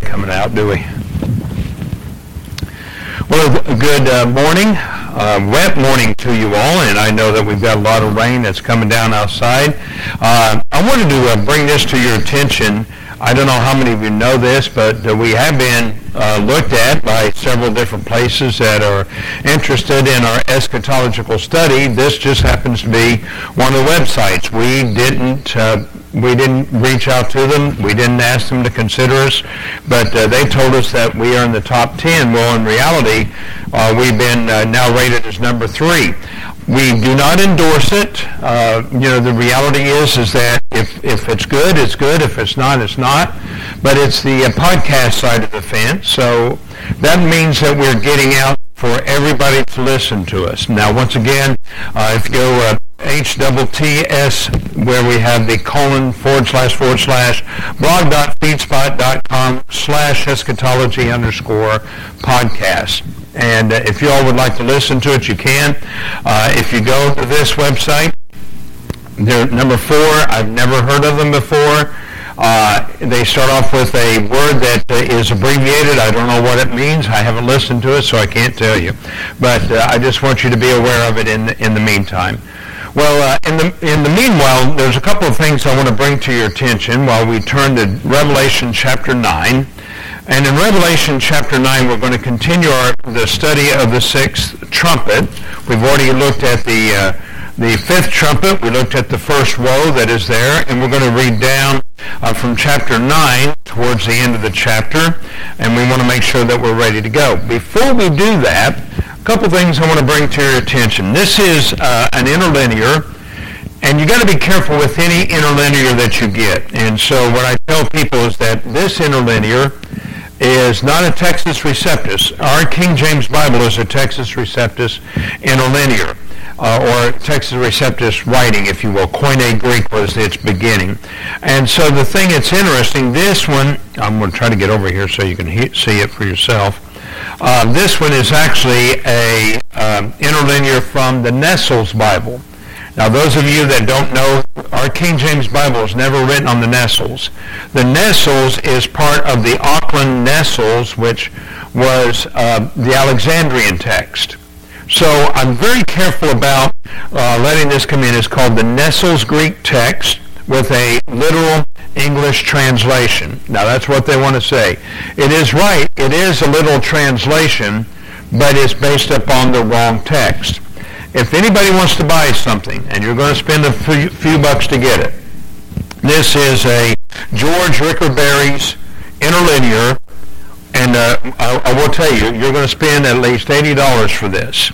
coming out, do we? Well, good uh, morning, uh, wet morning to you all, and I know that we've got a lot of rain that's coming down outside. Uh, I wanted to uh, bring this to your attention. I don't know how many of you know this, but uh, we have been uh, looked at by several different places that are interested in our eschatological study. This just happens to be one of the websites. We didn't we didn't reach out to them. We didn't ask them to consider us, but uh, they told us that we are in the top 10. Well, in reality, uh, we've been uh, now rated as number three. We do not endorse it. Uh, you know, the reality is is that if, if it's good, it's good. If it's not, it's not. But it's the uh, podcast side of the fence. So that means that we're getting out for everybody to listen to us. Now, once again, uh, if you go uh, HTTS, where we have the colon forward slash forward slash blog.feedspot.com slash eschatology underscore podcast. And uh, if you all would like to listen to it, you can. Uh, if you go to this website, they're number four. I've never heard of them before. Uh, they start off with a word that uh, is abbreviated. I don't know what it means. I haven't listened to it, so I can't tell you. But uh, I just want you to be aware of it in in the meantime. Well, uh, in the in the meanwhile, there's a couple of things I want to bring to your attention while we turn to Revelation chapter nine. And in Revelation chapter 9, we're going to continue our, the study of the sixth trumpet. We've already looked at the, uh, the fifth trumpet. We looked at the first woe that is there. And we're going to read down uh, from chapter 9 towards the end of the chapter. And we want to make sure that we're ready to go. Before we do that, couple things I want to bring to your attention. This is uh, an interlinear. And you got to be careful with any interlinear that you get. And so what I tell people is that this interlinear is not a Textus Receptus. Our King James Bible is a Textus Receptus interlinear, uh, or Textus Receptus writing, if you will. Koine Greek was its beginning. And so the thing that's interesting, this one, I'm going to try to get over here so you can he- see it for yourself. Uh, this one is actually a um, interlinear from the Nestle's Bible. Now, those of you that don't know, our King James Bible is never written on the Nestles. The Nestles is part of the Aland Nestles, which was uh, the Alexandrian text. So I'm very careful about uh, letting this come in. It's called the Nestles Greek text with a literal English translation. Now that's what they want to say. It is right. It is a little translation, but it's based upon the wrong text. If anybody wants to buy something and you're going to spend a few, few bucks to get it, this is a George Ricker Berry's interlinear, and uh, I, I, will tell you, you're going to spend at least $80 for this.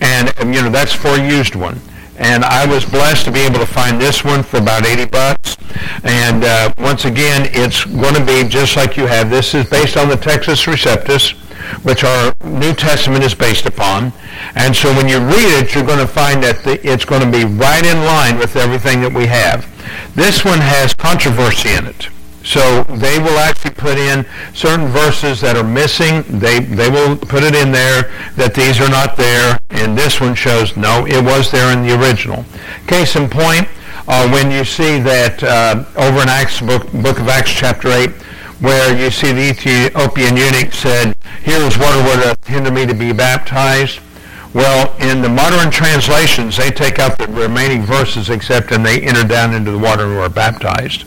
And, you know, that's for a used one. And I was blessed to be able to find this one for about 80 bucks. And uh, once again, it's going to be just like you have. This is based on the Textus Receptus which our New Testament is based upon. And so when you read it, you're going to find that the, it's going to be right in line with everything that we have. This one has controversy in it. So they will actually put in certain verses that are missing. They, they will put it in there that these are not there. And this one shows, no, it was there in the original. Case in point, uh, when you see that uh, over in Acts book, book of Acts chapter 8, where you see the Ethiopian eunuch said, here is water would hinder me to be baptized. Well, in the modern translations, they take out the remaining verses except and they enter down into the water and are baptized.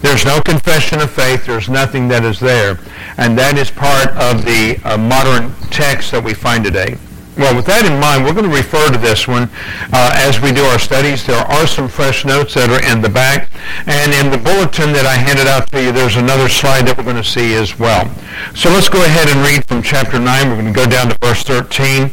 There's no confession of faith. There's nothing that is there. And that is part of the uh, modern text that we find today. Well, with that in mind, we're going to refer to this one uh, as we do our studies. There are some fresh notes that are in the back. And in the bulletin that I handed out to you, there's another slide that we're going to see as well. So let's go ahead and read from chapter 9. We're going to go down to verse 13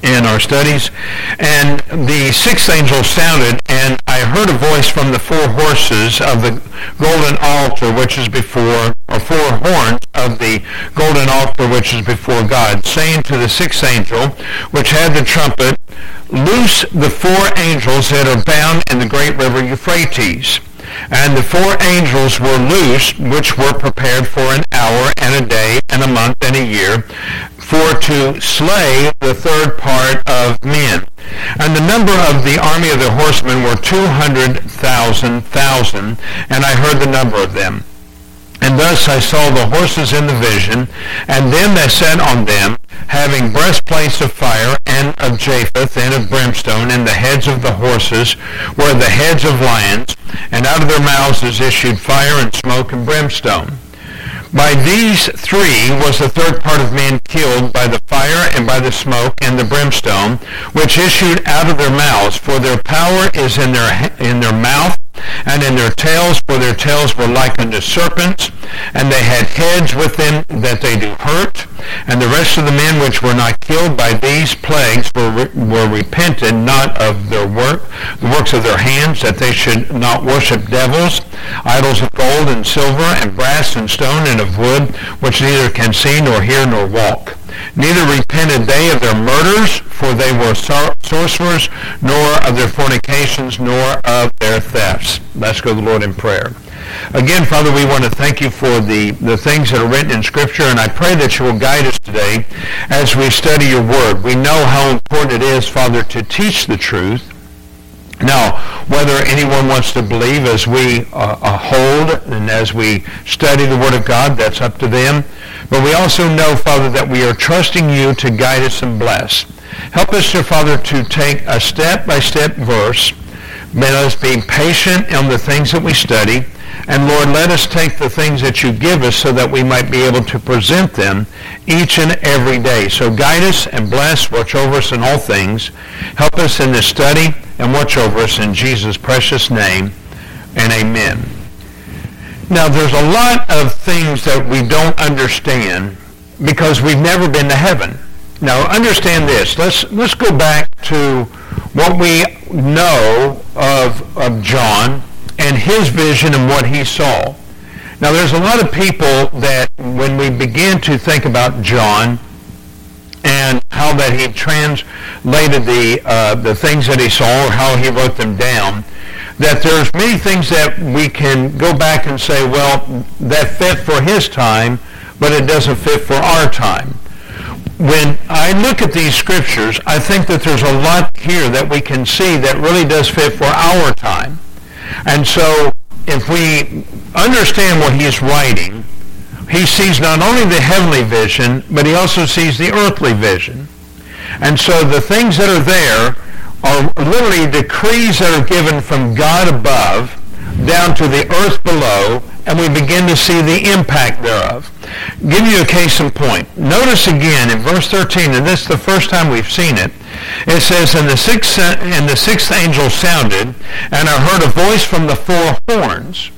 in our studies. And the sixth angel sounded, and I heard a voice from the four horses of the golden altar which is before, or four horns of the golden altar which is before God, saying to the sixth angel, which had the trumpet, Loose the four angels that are bound in the great river Euphrates. And the four angels were loosed, which were prepared for an hour and a day and a month and a year, for to slay the third part of men. And the number of the army of the horsemen were two hundred thousand thousand, and I heard the number of them. And thus I saw the horses in the vision, and them that sat on them, having breastplates of fire, and of jacinth, and of brimstone, and the heads of the horses were the heads of lions, and out of their mouths is issued fire and smoke and brimstone. By these three was the third part of man killed by the fire and by the smoke and the brimstone, which issued out of their mouths. For their power is in their in their mouth, and in their tails, for their tails were like unto serpents, and they had heads with them that they do hurt. And the rest of the men which were not killed by these plagues were, were repented not of their work, the works of their hands, that they should not worship devils, idols of gold and silver and brass and stone and of wood, which neither can see nor hear nor walk. Neither repented they of their murders, for they were sor- sorcerers, nor of their fornications, nor of their thefts. Let's go to the Lord in prayer. Again, Father, we want to thank you for the, the things that are written in Scripture, and I pray that you will guide us today as we study your word. We know how important it is, Father, to teach the truth. Now, whether anyone wants to believe as we uh, uh, hold and as we study the Word of God, that's up to them. But we also know, Father, that we are trusting you to guide us and bless. Help us, dear Father, to take a step-by-step verse. Let us be patient on the things that we study. And Lord, let us take the things that you give us so that we might be able to present them each and every day. So guide us and bless, watch over us in all things. Help us in this study and watch over us in Jesus' precious name. And amen. Now, there's a lot of things that we don't understand because we've never been to heaven. Now, understand this. Let's, let's go back to what we know of, of John and his vision and what he saw. Now, there's a lot of people that when we begin to think about John and how that he translated the, uh, the things that he saw or how he wrote them down, that there's many things that we can go back and say, well, that fit for his time, but it doesn't fit for our time. When I look at these scriptures, I think that there's a lot here that we can see that really does fit for our time. And so if we understand what he is writing, he sees not only the heavenly vision, but he also sees the earthly vision. And so the things that are there are literally decrees that are given from God above down to the earth below, and we begin to see the impact thereof. Give you a case in point. Notice again in verse 13, and this is the first time we've seen it, it says, and the sixth, and the sixth angel sounded, and I heard a voice from the four horns.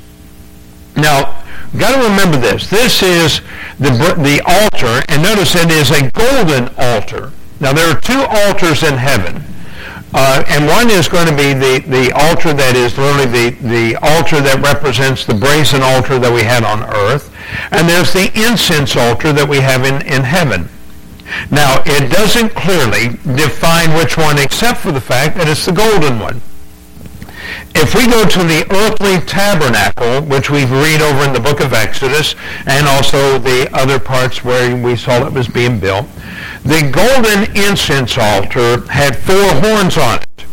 Now, got to remember this. This is the, the altar, and notice it is a golden altar. Now, there are two altars in heaven. Uh, and one is going to be the, the altar that is literally the, the altar that represents the brazen altar that we had on earth. And there's the incense altar that we have in, in heaven. Now, it doesn't clearly define which one except for the fact that it's the golden one. If we go to the earthly tabernacle, which we read over in the book of Exodus, and also the other parts where we saw it was being built, the golden incense altar had four horns on it.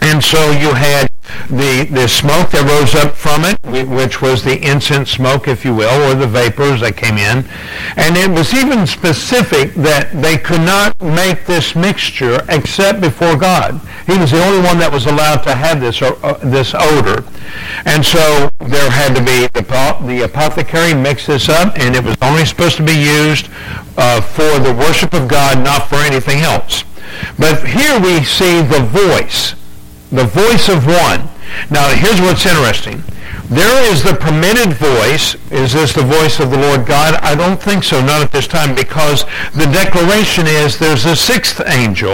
And so you had the, the smoke that rose up from it, which was the incense smoke, if you will, or the vapors that came in. And it was even specific that they could not make this mixture except before God. He was the only one that was allowed to have this, uh, this odor. And so there had to be the, the apothecary mix this up, and it was only supposed to be used uh, for the worship of God, not for anything else. But here we see the voice the voice of one. Now, here's what's interesting. There is the permitted voice. Is this the voice of the Lord God? I don't think so, not at this time, because the declaration is there's a sixth angel.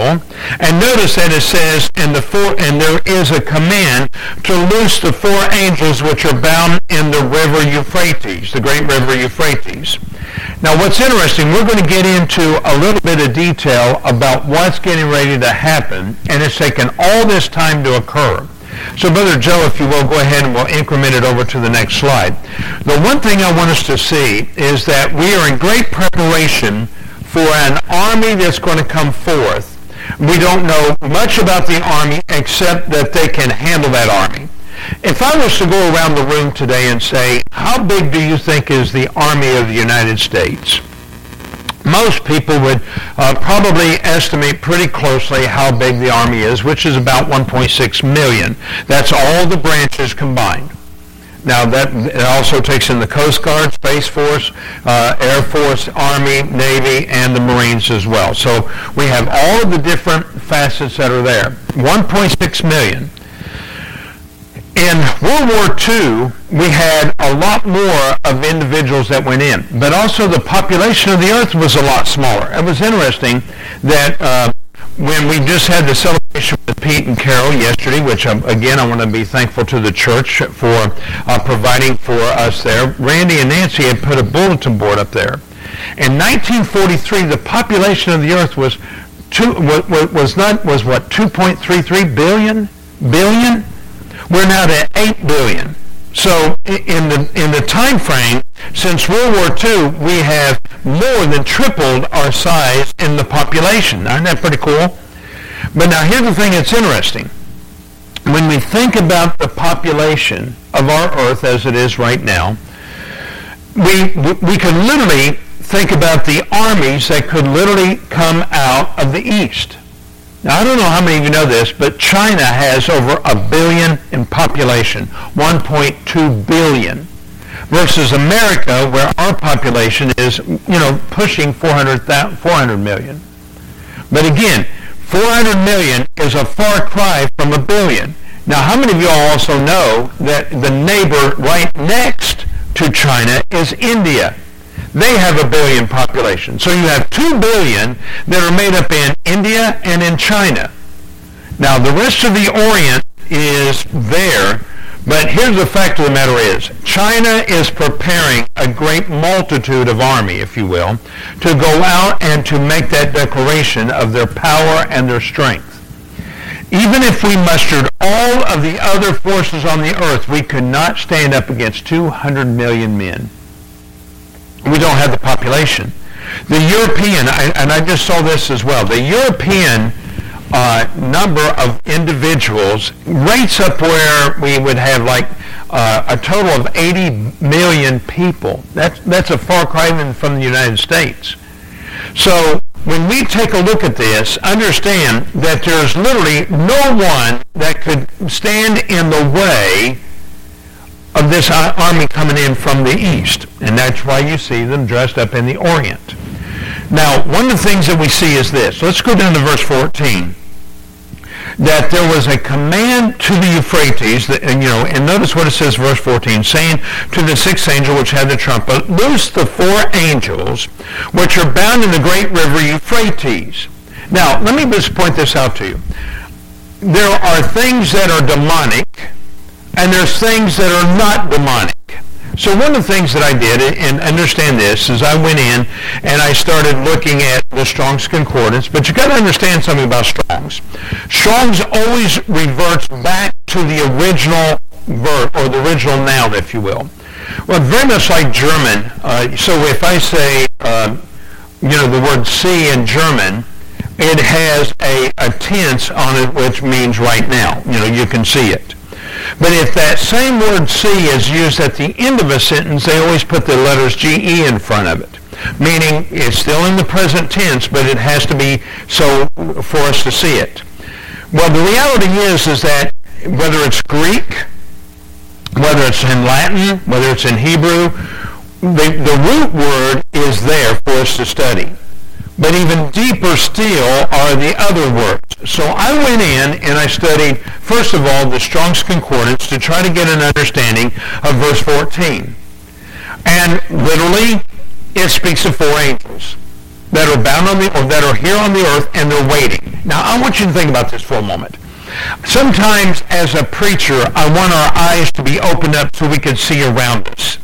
And notice that it says, and, the four, and there is a command to loose the four angels which are bound in the river Euphrates, the great river Euphrates. Now, what's interesting, we're going to get into a little bit of detail about what's getting ready to happen, and it's taken all this time to occur. So, Brother Joe, if you will, go ahead and we'll increment it over to the next slide. The one thing I want us to see is that we are in great preparation for an army that's going to come forth. We don't know much about the army except that they can handle that army. If I was to go around the room today and say, how big do you think is the Army of the United States? Most people would uh, probably estimate pretty closely how big the Army is, which is about 1.6 million. That's all the branches combined. Now that also takes in the Coast Guard, Space Force, uh, Air Force, Army, Navy, and the Marines as well. So we have all of the different facets that are there. 1.6 million. In World War II, we had a lot more of individuals that went in, but also the population of the earth was a lot smaller. It was interesting that uh, when we just had the celebration with Pete and Carol yesterday, which um, again I want to be thankful to the church for uh, providing for us there. Randy and Nancy had put a bulletin board up there. In 1943, the population of the earth was two was, was not was what 2.33 billion billion. We're now at 8 billion. So in the in the time frame since World War II, we have more than tripled our size in the population. Isn't that pretty cool? But now here's the thing that's interesting. When we think about the population of our Earth as it is right now, we we can literally think about the armies that could literally come out of the East. Now, I don't know how many of you know this, but China has over a billion in population, 1.2 billion, versus America, where our population is, you know, pushing 400, 400 million. But again, 400 million is a far cry from a billion. Now, how many of you all also know that the neighbor right next to China is India? They have a billion population. So you have two billion that are made up in India and in China. Now the rest of the Orient is there, but here's the fact of the matter is, China is preparing a great multitude of army, if you will, to go out and to make that declaration of their power and their strength. Even if we mustered all of the other forces on the earth, we could not stand up against 200 million men we don't have the population. The European, and I just saw this as well, the European uh, number of individuals rates up where we would have like uh, a total of 80 million people. That's, that's a far cry even from the United States. So when we take a look at this, understand that there's literally no one that could stand in the way of this army coming in from the east. And that's why you see them dressed up in the Orient. Now, one of the things that we see is this. Let's go down to verse 14. That there was a command to the Euphrates, that, and, you know, and notice what it says, verse 14, saying to the sixth angel which had the trumpet, loose the four angels which are bound in the great river Euphrates. Now, let me just point this out to you. There are things that are demonic and there's things that are not demonic. So one of the things that I did, and understand this, is I went in and I started looking at the Strong's Concordance, but you got to understand something about Strong's. Strong's always reverts back to the original verb, or the original noun, if you will. Well, very much like German. Uh, so if I say, uh, you know, the word see in German, it has a, a tense on it which means right now. You know, you can see it. But if that same word see is used at the end of a sentence, they always put the letters GE in front of it, meaning it's still in the present tense, but it has to be so for us to see it. Well, the reality is, is that whether it's Greek, whether it's in Latin, whether it's in Hebrew, the, the root word is there for us to study. But even deeper still are the other words. So I went in and I studied, first of all, the Strong's Concordance to try to get an understanding of verse 14. And literally, it speaks of four angels that are bound on the, or that are here on the earth and they're waiting. Now, I want you to think about this for a moment. Sometimes as a preacher, I want our eyes to be opened up so we can see around us.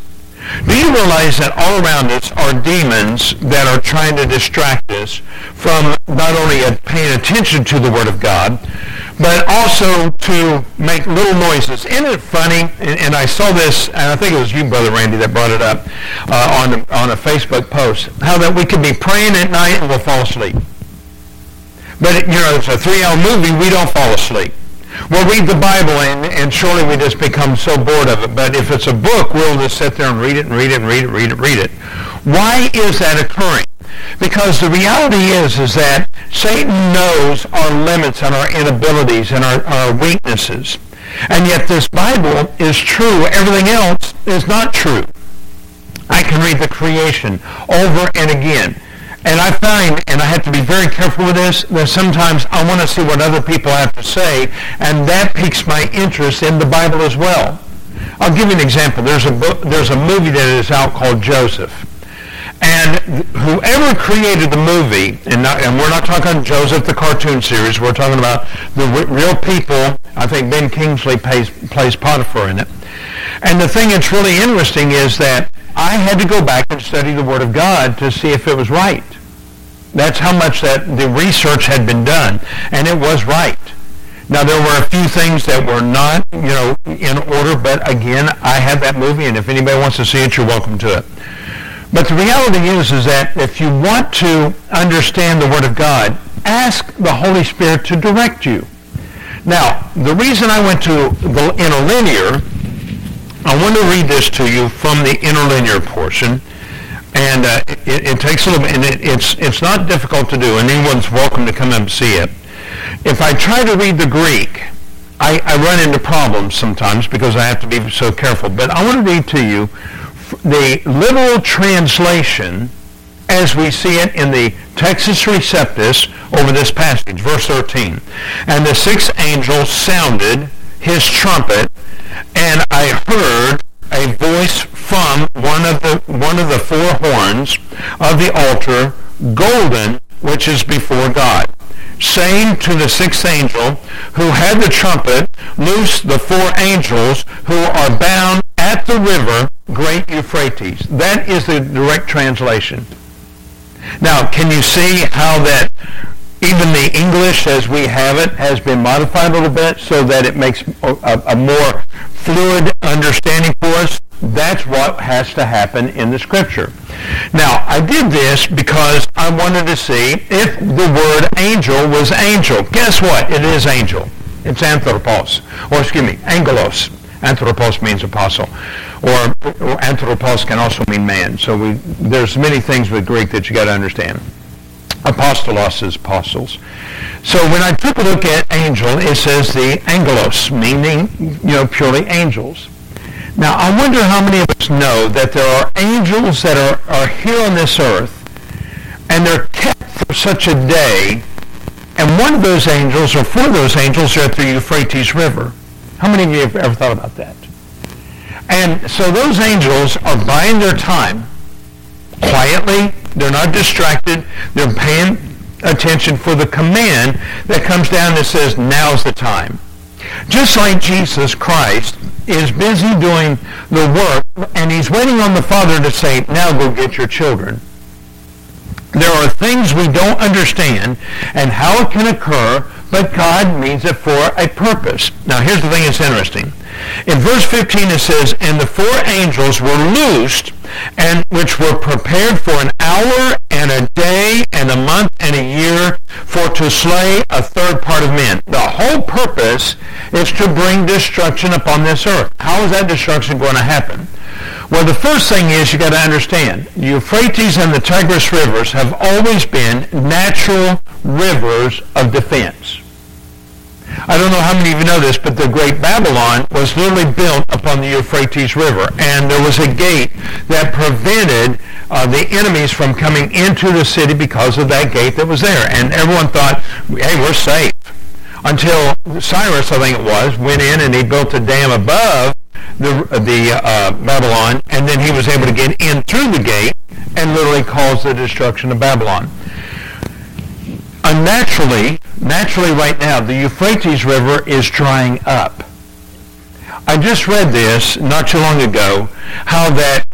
Do you realize that all around us are demons that are trying to distract us from not only paying attention to the Word of God, but also to make little noises. Isn't it funny? And, and I saw this, and I think it was you, Brother Randy, that brought it up uh, on, on a Facebook post, how that we could be praying at night and we'll fall asleep. But, you know, it's a three-hour movie, we don't fall asleep. We'll read the Bible and, and surely we just become so bored of it. But if it's a book, we'll just sit there and read it and read it and read it, read it, read it. Why is that occurring? Because the reality is, is that Satan knows our limits and our inabilities and our, our weaknesses. And yet this Bible is true. Everything else is not true. I can read the creation over and again. And I find, and I have to be very careful with this, that sometimes I want to see what other people have to say, and that piques my interest in the Bible as well. I'll give you an example. There's a book, there's a movie that is out called Joseph. And whoever created the movie, and, not, and we're not talking about Joseph the cartoon series, we're talking about the real people. I think Ben Kingsley plays Potiphar in it. And the thing that's really interesting is that I had to go back and study the Word of God to see if it was right. That's how much that the research had been done, and it was right. Now there were a few things that were not, you know, in order, but again, I had that movie, and if anybody wants to see it, you're welcome to it. But the reality is, is that if you want to understand the Word of God, ask the Holy Spirit to direct you. Now, the reason I went to the interlinear, I want to read this to you from the interlinear portion, and uh, it, it, takes a little bit, and it, it's it's not difficult to do, and anyone's welcome to come and see it. If I try to read the Greek, I, I run into problems sometimes because I have to be so careful. But I want to read to you the literal translation as we see it in the Textus Receptus over this passage, verse 13. And the sixth angel sounded his trumpet, and I heard one of the one of the four horns of the altar, golden, which is before God, saying to the sixth angel who had the trumpet, loose the four angels who are bound at the river, great Euphrates. That is the direct translation. Now, can you see how that even the English as we have it has been modified a little bit so that it makes a, a more fluid understanding for us? That's what has to happen in the scripture. Now, I did this because I wanted to see if the word angel was angel. Guess what? It is angel. It's anthropos, or excuse me, angelos. Anthropos means apostle, or, or anthropos can also mean man. So we, there's many things with Greek that you got to understand. Apostolos is apostles. So when I took a look at angel, it says the angelos, meaning you know purely angels. Now I wonder how many of us know that there are angels that are, are here on this earth, and they're kept for such a day, and one of those angels, or four of those angels, are at the Euphrates River. How many of you have ever thought about that? And so those angels are buying their time quietly. They're not distracted. They're paying attention for the command that comes down that says, now's the time. Just like Jesus Christ is busy doing the work and he's waiting on the Father to say, now go get your children. There are things we don't understand and how it can occur, but God means it for a purpose. Now here's the thing that's interesting. In verse 15 it says, And the four angels were loosed, and which were prepared for an hour and a day and a month and a year for to slay a third part of men. The whole purpose is to bring destruction upon this earth. How is that destruction going to happen? Well, the first thing is you got to understand, Euphrates and the Tigris rivers have always been natural rivers of defense. I don't know how many of you know this, but the Great Babylon was literally built upon the Euphrates River, and there was a gate that prevented uh, the enemies from coming into the city because of that gate that was there. And everyone thought, hey, we're safe. Until Cyrus, I think it was, went in and he built a dam above the, the uh, Babylon, and then he was able to get in through the gate and literally caused the destruction of Babylon. Uh, Unnaturally, naturally right now, the Euphrates River is drying up. I just read this not too long ago, how that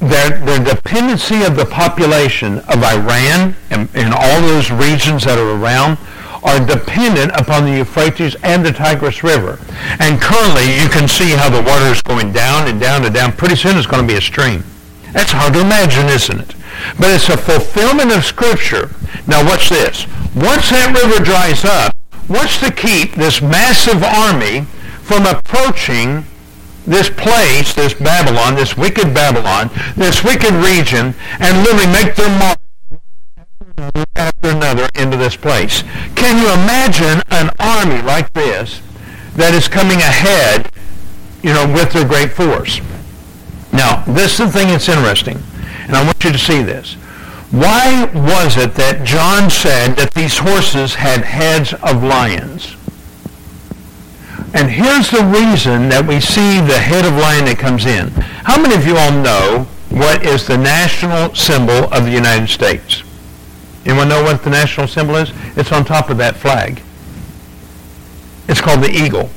that the dependency of the population of Iran and, and all those regions that are around are dependent upon the Euphrates and the Tigris River. And currently, you can see how the water is going down and down and down. Pretty soon, it's going to be a stream. That's hard to imagine, isn't it? But it's a fulfillment of Scripture. Now, watch this. Once that river dries up, What's to keep this massive army from approaching this place, this Babylon, this wicked Babylon, this wicked region, and literally make their mark after another into this place. Can you imagine an army like this that is coming ahead, you know, with their great force? Now, this is the thing that's interesting, and I want you to see this. Why was it that John said that these horses had heads of lions? And here's the reason that we see the head of lion that comes in. How many of you all know what is the national symbol of the United States? Anyone know what the national symbol is? It's on top of that flag. It's called the eagle.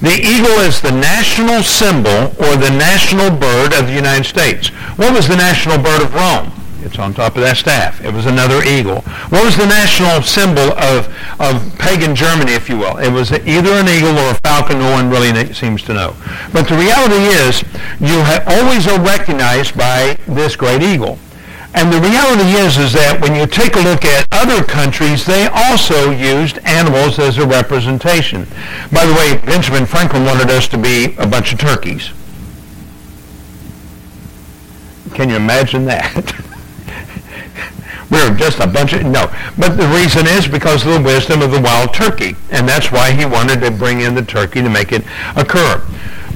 The eagle is the national symbol or the national bird of the United States. What was the national bird of Rome? It's on top of that staff. It was another eagle. What was the national symbol of, of pagan Germany, if you will? It was either an eagle or a falcon. No one really seems to know. But the reality is, you always are recognized by this great eagle. And the reality is, is that when you take a look at other countries, they also used animals as a representation. By the way, Benjamin Franklin wanted us to be a bunch of turkeys. Can you imagine that? We're just a bunch of, no. But the reason is because of the wisdom of the wild turkey. And that's why he wanted to bring in the turkey to make it occur.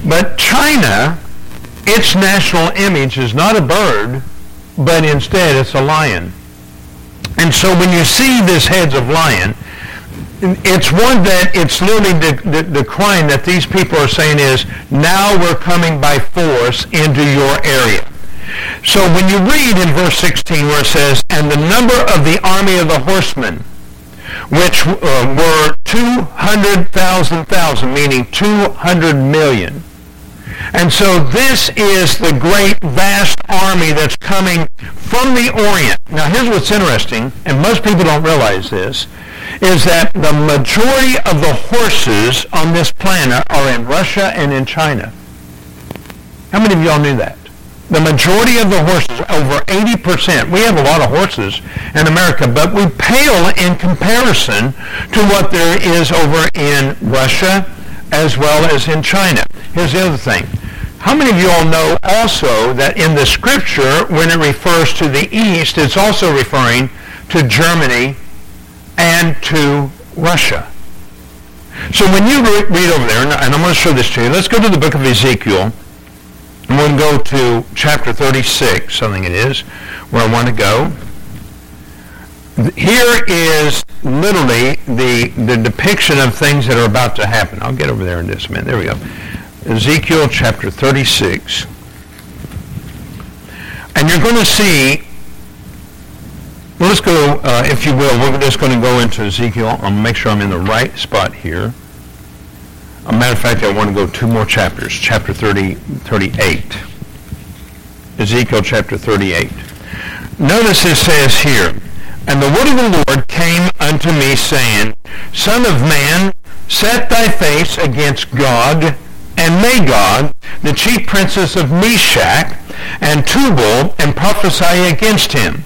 But China, its national image is not a bird, but instead it's a lion. And so when you see this heads of lion, it's one that it's literally the, the, the crying that these people are saying is, now we're coming by force into your area. So when you read in verse 16 where it says, and the number of the army of the horsemen, which uh, were 200,000 thousand, meaning 200 million. And so this is the great vast army that's coming from the Orient. Now here's what's interesting, and most people don't realize this, is that the majority of the horses on this planet are in Russia and in China. How many of y'all knew that? the majority of the horses, over 80%, we have a lot of horses in America, but we pale in comparison to what there is over in Russia as well as in China. Here's the other thing. How many of you all know also that in the scripture, when it refers to the East, it's also referring to Germany and to Russia? So when you read over there, and I'm going to show this to you, let's go to the book of Ezekiel. I'm going to go to chapter 36, something it is, where I want to go. Here is literally the, the depiction of things that are about to happen. I'll get over there in just a minute. There we go. Ezekiel chapter 36. And you're going to see, let's go, uh, if you will, we're just going to go into Ezekiel. I'll make sure I'm in the right spot here. A matter of fact, I want to go two more chapters, chapter 30, 38. Ezekiel chapter 38. Notice it says here, And the word of the Lord came unto me, saying, Son of man, set thy face against Gog and Magog, the chief princes of Meshech and Tubal, and prophesy against him.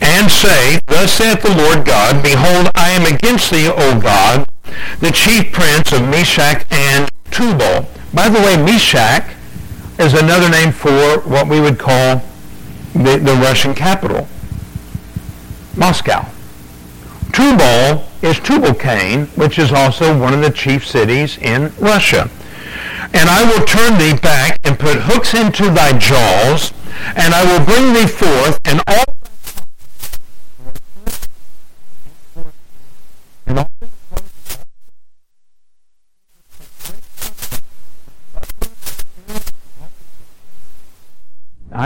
And say, Thus saith the Lord God, Behold, I am against thee, O Gog, the chief prince of Meshech and Tubal. By the way, Meshech is another name for what we would call the, the Russian capital, Moscow. Tubal is Tubal-Cain, which is also one of the chief cities in Russia. And I will turn thee back and put hooks into thy jaws, and I will bring thee forth, and all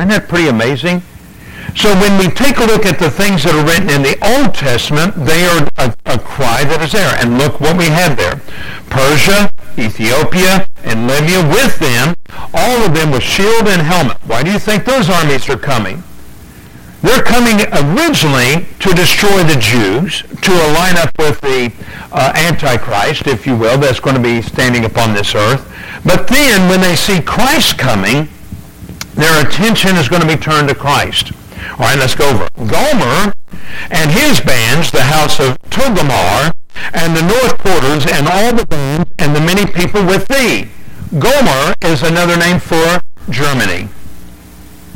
Isn't that pretty amazing? So when we take a look at the things that are written in the Old Testament, they are a, a, cry that is there. And look what we have there. Persia, Ethiopia, and Libya with them, all of them with shield and helmet. Why do you think those armies are coming? They're coming originally to destroy the Jews, to align up with the uh, Antichrist, if you will, that's going to be standing upon this earth. But then when they see Christ coming, their attention is going to be turned to Christ. All right, let's go over. Gomer and his bands, the house of Togarmah, and the north porters, and all the bands, and the many people with thee. Gomer is another name for Germany.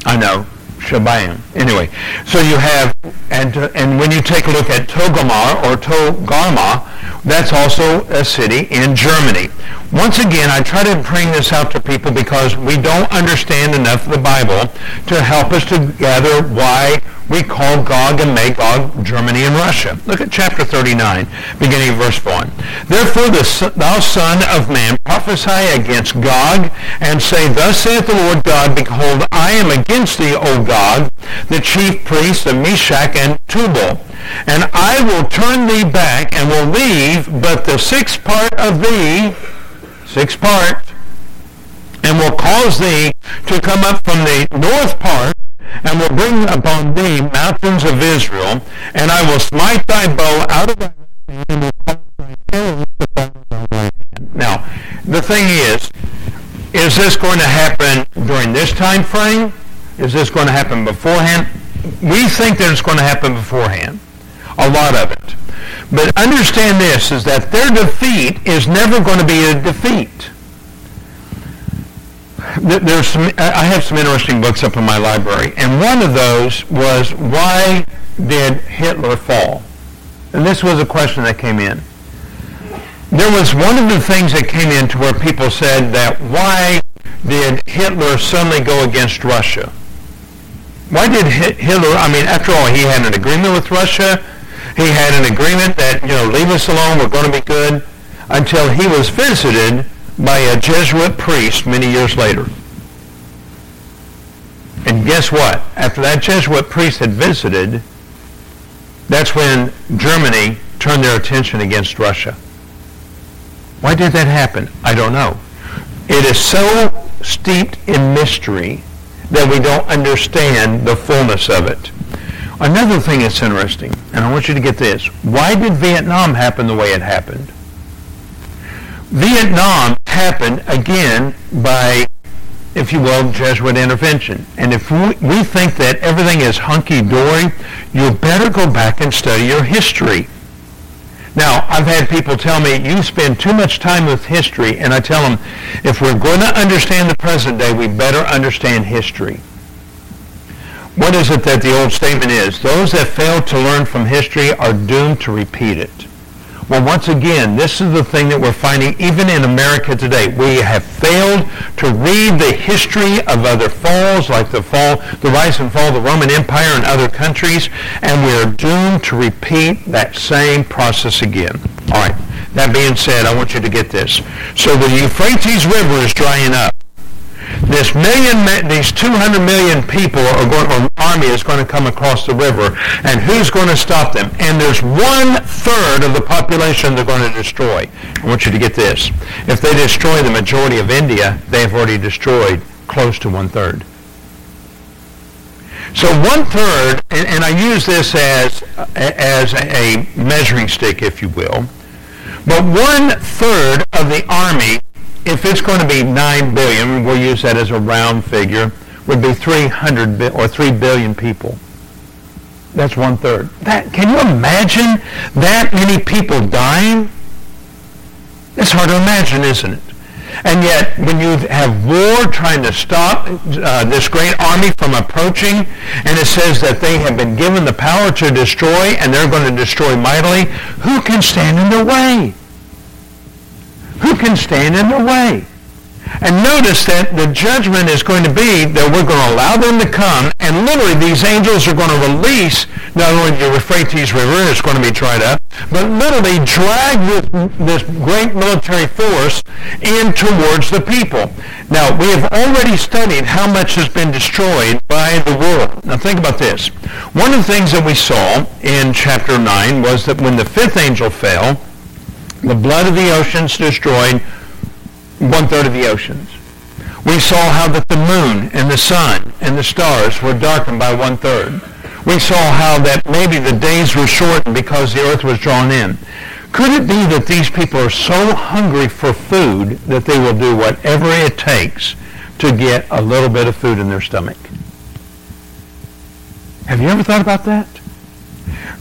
I know, Shaban. Anyway, so you have, and, uh, and when you take a look at Togomar or Togarma, that's also a city in Germany. Once again, I try to bring this out to people because we don't understand enough of the Bible to help us to gather why we call Gog and Magog Germany and Russia. Look at chapter 39, beginning of verse 1. Therefore, the, thou son of man, prophesy against Gog, and say, Thus saith the Lord God, Behold, I am against thee, O Gog, the chief priests of Meshech and Tubal. And I will turn thee back, and will leave but the sixth part of thee, sixth part, and will cause thee to come up from the north part, and will bring upon thee mountains of Israel, and I will smite thy bow out of thy hand, and will cause thy arrows to fall thy hand. Now, the thing is, is this going to happen during this time frame? Is this going to happen beforehand? We think that it's going to happen beforehand. A lot of it. But understand this, is that their defeat is never going to be a defeat there's some, I have some interesting books up in my library, and one of those was why did Hitler fall? And this was a question that came in. There was one of the things that came in to where people said that why did Hitler suddenly go against Russia? Why did Hitler, I mean, after all, he had an agreement with Russia. He had an agreement that, you know, leave us alone, we're going to be good, until he was visited by a Jesuit priest many years later. And guess what? After that Jesuit priest had visited, that's when Germany turned their attention against Russia. Why did that happen? I don't know. It is so steeped in mystery that we don't understand the fullness of it. Another thing that's interesting, and I want you to get this. Why did Vietnam happen the way it happened? Vietnam happened again by, if you will, Jesuit intervention. And if we, we think that everything is hunky-dory, you better go back and study your history. Now, I've had people tell me, you spend too much time with history, and I tell them, if we're going to understand the present day, we better understand history. What is it that the old statement is? Those that fail to learn from history are doomed to repeat it. Well, once again, this is the thing that we're finding even in America today. We have failed to read the history of other falls, like the fall, the rise and fall of the Roman Empire and other countries, and we're doomed to repeat that same process again. All right. That being said, I want you to get this. So the Euphrates River is drying up this million, these 200 million people are going, or army is going to come across the river, and who's going to stop them? And there's one third of the population they're going to destroy. I want you to get this. If they destroy the majority of India, they have already destroyed close to one third. So one third, and, and I use this as, as a measuring stick, if you will, but one third of the army if it's going to be 9 billion, we'll use that as a round figure, would be 300 bi- or 3 billion people. That's one third. That, can you imagine that many people dying? It's hard to imagine, isn't it? And yet, when you have war trying to stop uh, this great army from approaching, and it says that they have been given the power to destroy, and they're going to destroy mightily, who can stand in their way? Who can stand in the way? And notice that the judgment is going to be that we're going to allow them to come, and literally these angels are going to release not only the Euphrates River, it's going to be dried up, but literally drag this, this great military force in towards the people. Now, we have already studied how much has been destroyed by the world. Now, think about this. One of the things that we saw in chapter 9 was that when the fifth angel fell, the blood of the oceans destroyed one-third of the oceans. We saw how that the moon and the sun and the stars were darkened by one-third. We saw how that maybe the days were shortened because the earth was drawn in. Could it be that these people are so hungry for food that they will do whatever it takes to get a little bit of food in their stomach? Have you ever thought about that?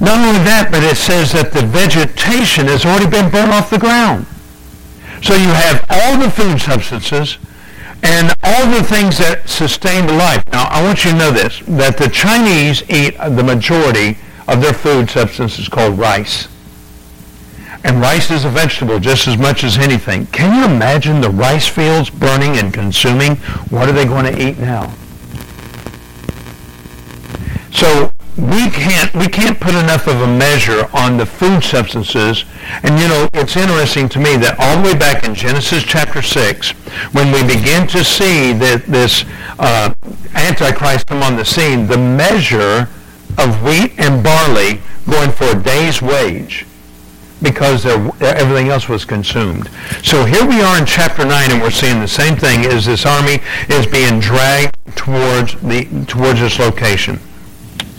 Not only that, but it says that the vegetation has already been burnt off the ground. So you have all the food substances and all the things that sustain life. Now, I want you to know this, that the Chinese eat the majority of their food substance is called rice. And rice is a vegetable just as much as anything. Can you imagine the rice fields burning and consuming? What are they going to eat now? So we can't we can't put enough of a measure on the food substances and you know it's interesting to me that all the way back in genesis chapter 6 when we begin to see that this uh, antichrist come on the scene the measure of wheat and barley going for a day's wage because everything else was consumed. So here we are in chapter 9 and we're seeing the same thing as this army is being dragged towards the towards this location.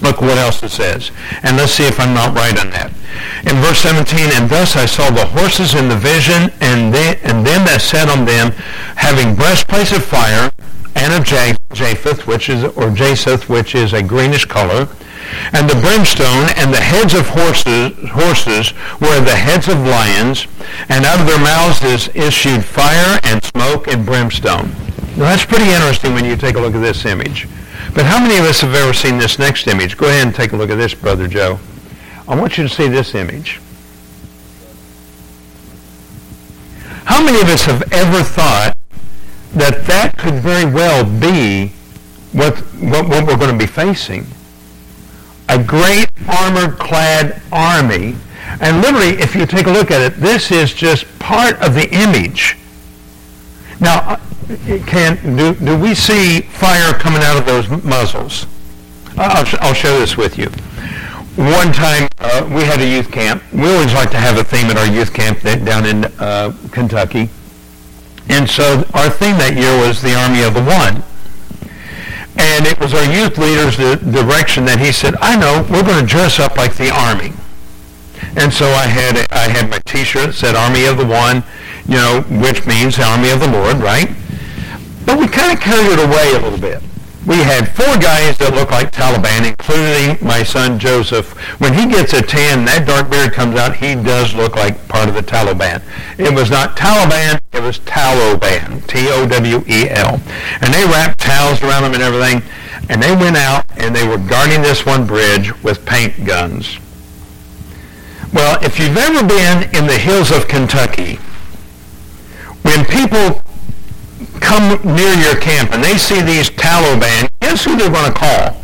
Look what else it says. And let's see if I'm not right on that. In verse 17, and thus I saw the horses in the vision, and, they, and them that sat on them, having breastplates of fire, and of jacinth, which is, or jacinth, which is a greenish color, and the brimstone and the heads of horses, horses were the heads of lions, and out of their mouths is issued fire and smoke and brimstone. Now that's pretty interesting when you take a look at this image. But how many of us have ever seen this next image? Go ahead and take a look at this, Brother Joe. I want you to see this image. How many of us have ever thought that that could very well be what, what, what we're going to be facing? a great armor-clad army. And literally, if you take a look at it, this is just part of the image. Now, can do, do we see fire coming out of those muzzles? I'll, I'll share this with you. One time, uh, we had a youth camp. We always like to have a theme at our youth camp down in uh, Kentucky. And so our theme that year was the Army of the One. And it was our youth leader's direction that he said, I know, we're going to dress up like the Army. And so I had I had my T-shirt that said Army of the One, you know, which means Army of the Lord, right? But we kind of carried it away a little bit we had four guys that looked like Taliban, including my son Joseph. When he gets a tan, that dark beard comes out, he does look like part of the Taliban. It was not Taliban, it was Taloban, T-O-W-E-L. And they wrapped towels around them and everything, and they went out and they were guarding this one bridge with paint guns. Well, if you've ever been in the hills of Kentucky, when people come near your camp and they see these Taliban, guess who they're going to call?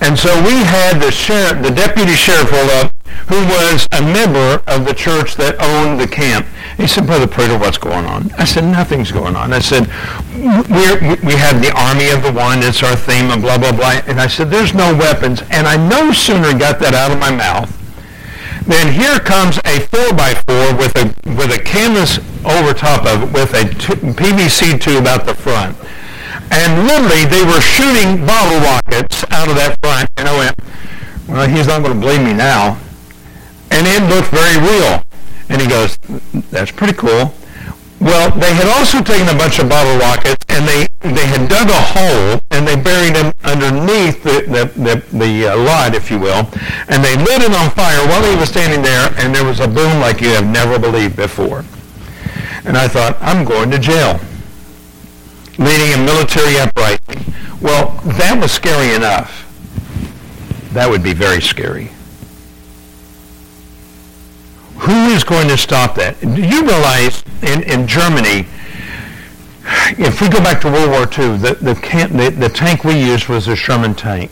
And so we had the sheriff, the deputy sheriff up, who was a member of the church that owned the camp. He said, Brother Prater, what's going on? I said, nothing's going on. I said, we have the army of the one. It's our theme and blah, blah, blah. And I said, there's no weapons. And I no sooner got that out of my mouth then here comes a 4x4 with a, with a canvas over top of it with a t- PVC tube out the front. And literally, they were shooting bottle rockets out of that front. And I went, well, he's not going to believe me now. And it looked very real. And he goes, that's pretty cool. Well, they had also taken a bunch of bottle rockets and they, they had dug a hole and they buried him underneath the, the, the, the uh, lot, if you will, and they lit it on fire while he was standing there and there was a boom like you have never believed before. And I thought, I'm going to jail. Leading a military uprising. Well, that was scary enough. That would be very scary. Who is going to stop that? Do you realize in, in Germany, if we go back to World War II, the, the, the, the tank we used was a Sherman tank.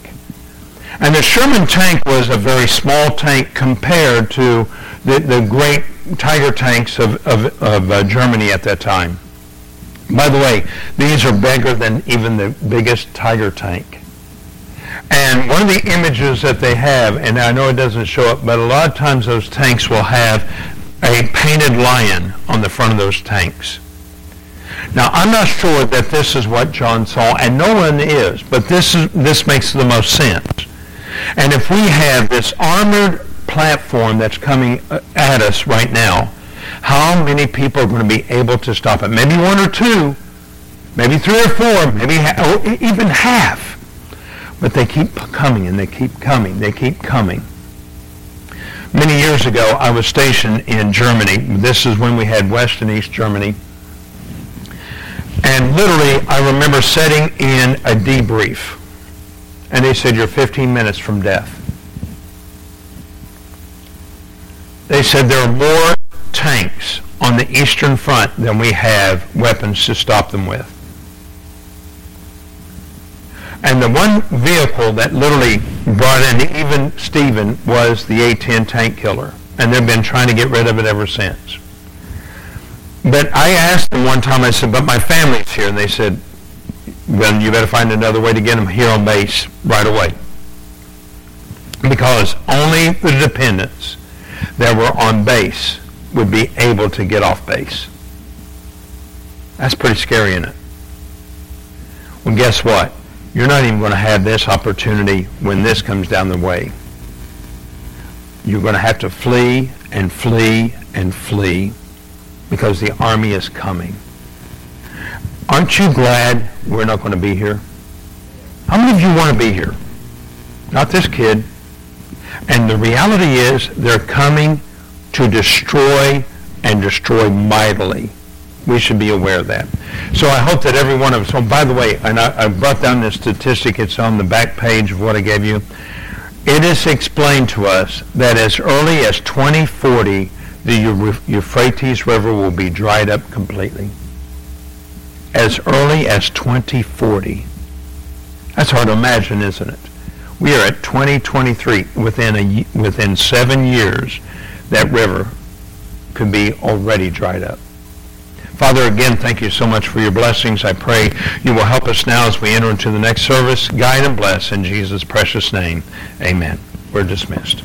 And the Sherman tank was a very small tank compared to the, the great Tiger tanks of, of, of uh, Germany at that time. By the way, these are bigger than even the biggest Tiger tank. And one of the images that they have, and I know it doesn't show up, but a lot of times those tanks will have a painted lion on the front of those tanks. Now, I'm not sure that this is what John saw, and no one is, but this, is, this makes the most sense. And if we have this armored platform that's coming uh, at us right now, how many people are going to be able to stop it? Maybe one or two, maybe three or four, maybe ha- even half. But they keep coming and they keep coming. They keep coming. Many years ago, I was stationed in Germany. This is when we had West and East Germany. And literally, I remember sitting in a debrief. And they said, you're 15 minutes from death. They said there are more tanks on the Eastern Front than we have weapons to stop them with. And the one vehicle that literally brought in even Stephen was the A-10 tank killer. And they've been trying to get rid of it ever since. But I asked them one time, I said, but my family's here. And they said, well, you better find another way to get them here on base right away. Because only the dependents that were on base would be able to get off base. That's pretty scary, isn't it? Well, guess what? You're not even going to have this opportunity when this comes down the way. You're going to have to flee and flee and flee because the army is coming. Aren't you glad we're not going to be here? How many of you want to be here? Not this kid. And the reality is they're coming to destroy and destroy mightily. We should be aware of that. So I hope that every one of us, oh, by the way, and I, I brought down this statistic, it's on the back page of what I gave you. It is explained to us that as early as 2040, the Euphrates River will be dried up completely. As early as 2040. That's hard to imagine, isn't it? We are at 2023. Within a within seven years, that river could be already dried up. Father, again, thank you so much for your blessings. I pray you will help us now as we enter into the next service. Guide and bless in Jesus' precious name. Amen. We're dismissed.